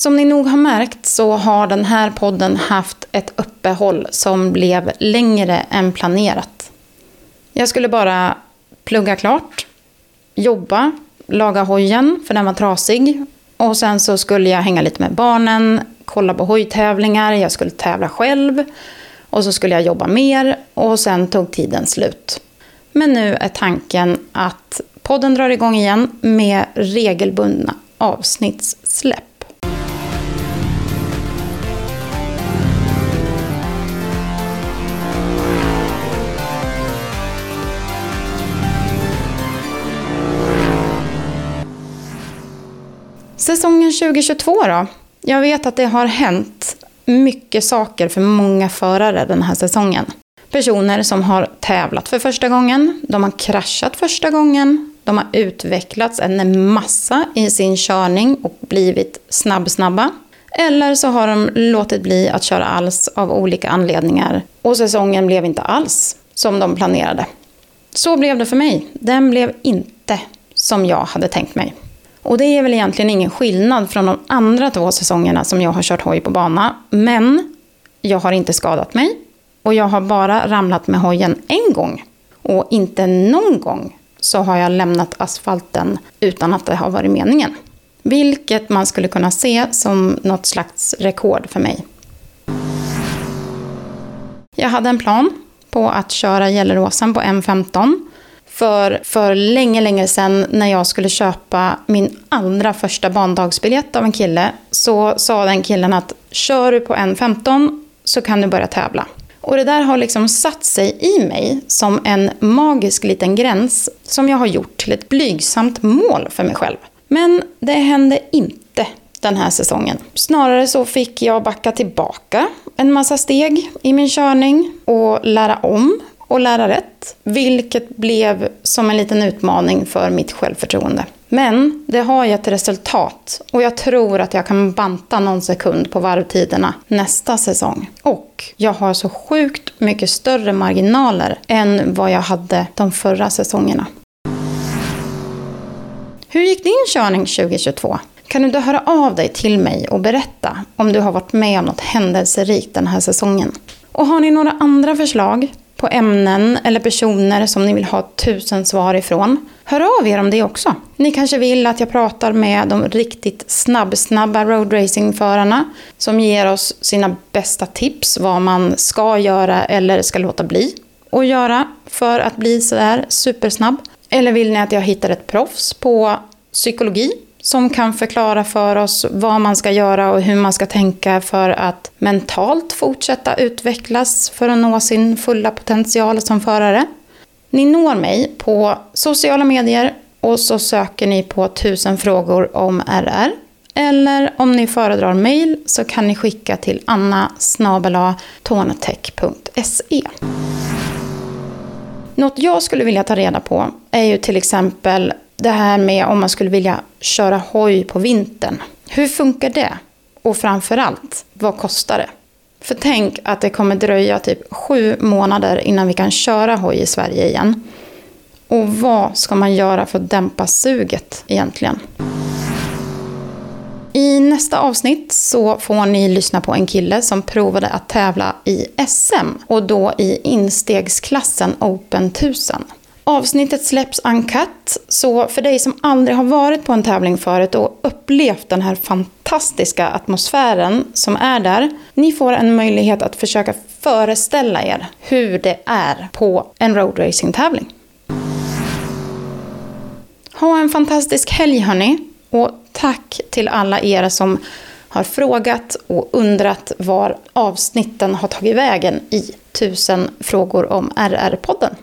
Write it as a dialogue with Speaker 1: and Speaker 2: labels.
Speaker 1: Som ni nog har märkt så har den här podden haft ett uppehåll som blev längre än planerat. Jag skulle bara plugga klart, jobba, laga hojen för den var trasig och sen så skulle jag hänga lite med barnen, kolla på hojtävlingar, jag skulle tävla själv och så skulle jag jobba mer och sen tog tiden slut. Men nu är tanken att podden drar igång igen med regelbundna avsnittssläpp. Säsongen 2022 då? Jag vet att det har hänt mycket saker för många förare den här säsongen. Personer som har tävlat för första gången, de har kraschat första gången, de har utvecklats en massa i sin körning och blivit snabb-snabba. Eller så har de låtit bli att köra alls av olika anledningar och säsongen blev inte alls som de planerade. Så blev det för mig. Den blev inte som jag hade tänkt mig. Och det är väl egentligen ingen skillnad från de andra två säsongerna som jag har kört hoj på bana. Men jag har inte skadat mig och jag har bara ramlat med hojen en gång. Och inte någon gång så har jag lämnat asfalten utan att det har varit meningen. Vilket man skulle kunna se som något slags rekord för mig. Jag hade en plan på att köra Gelleråsen på M15 för, för länge, länge sedan när jag skulle köpa min allra första bandagsbiljett av en kille så sa den killen att kör du på N15 så kan du börja tävla. Och det där har liksom satt sig i mig som en magisk liten gräns som jag har gjort till ett blygsamt mål för mig själv. Men det hände inte den här säsongen. Snarare så fick jag backa tillbaka en massa steg i min körning och lära om och lära rätt, vilket blev som en liten utmaning för mitt självförtroende. Men det har gett resultat och jag tror att jag kan banta någon sekund på varvtiderna nästa säsong. Och jag har så sjukt mycket större marginaler än vad jag hade de förra säsongerna. Hur gick din körning 2022? Kan du inte höra av dig till mig och berätta om du har varit med om något händelserikt den här säsongen? Och har ni några andra förslag på ämnen eller personer som ni vill ha tusen svar ifrån. Hör av er om det också. Ni kanske vill att jag pratar med de riktigt snabb-snabba roadracingförarna som ger oss sina bästa tips vad man ska göra eller ska låta bli att göra för att bli sådär supersnabb. Eller vill ni att jag hittar ett proffs på psykologi som kan förklara för oss vad man ska göra och hur man ska tänka för att mentalt fortsätta utvecklas för att nå sin fulla potential som förare. Ni når mig på sociala medier och så söker ni på 1000 frågor om RR. Eller om ni föredrar mail så kan ni skicka till anna Något jag skulle vilja ta reda på är ju till exempel det här med om man skulle vilja köra hoj på vintern. Hur funkar det? Och framförallt, vad kostar det? För tänk att det kommer dröja typ sju månader innan vi kan köra hoj i Sverige igen. Och vad ska man göra för att dämpa suget egentligen? I nästa avsnitt så får ni lyssna på en kille som provade att tävla i SM och då i instegsklassen Open 1000. Avsnittet släpps uncut, så för dig som aldrig har varit på en tävling förut och upplevt den här fantastiska atmosfären som är där, ni får en möjlighet att försöka föreställa er hur det är på en roadracing-tävling. Ha en fantastisk helg hörni, och tack till alla er som har frågat och undrat var avsnitten har tagit vägen i tusen frågor om RR-podden.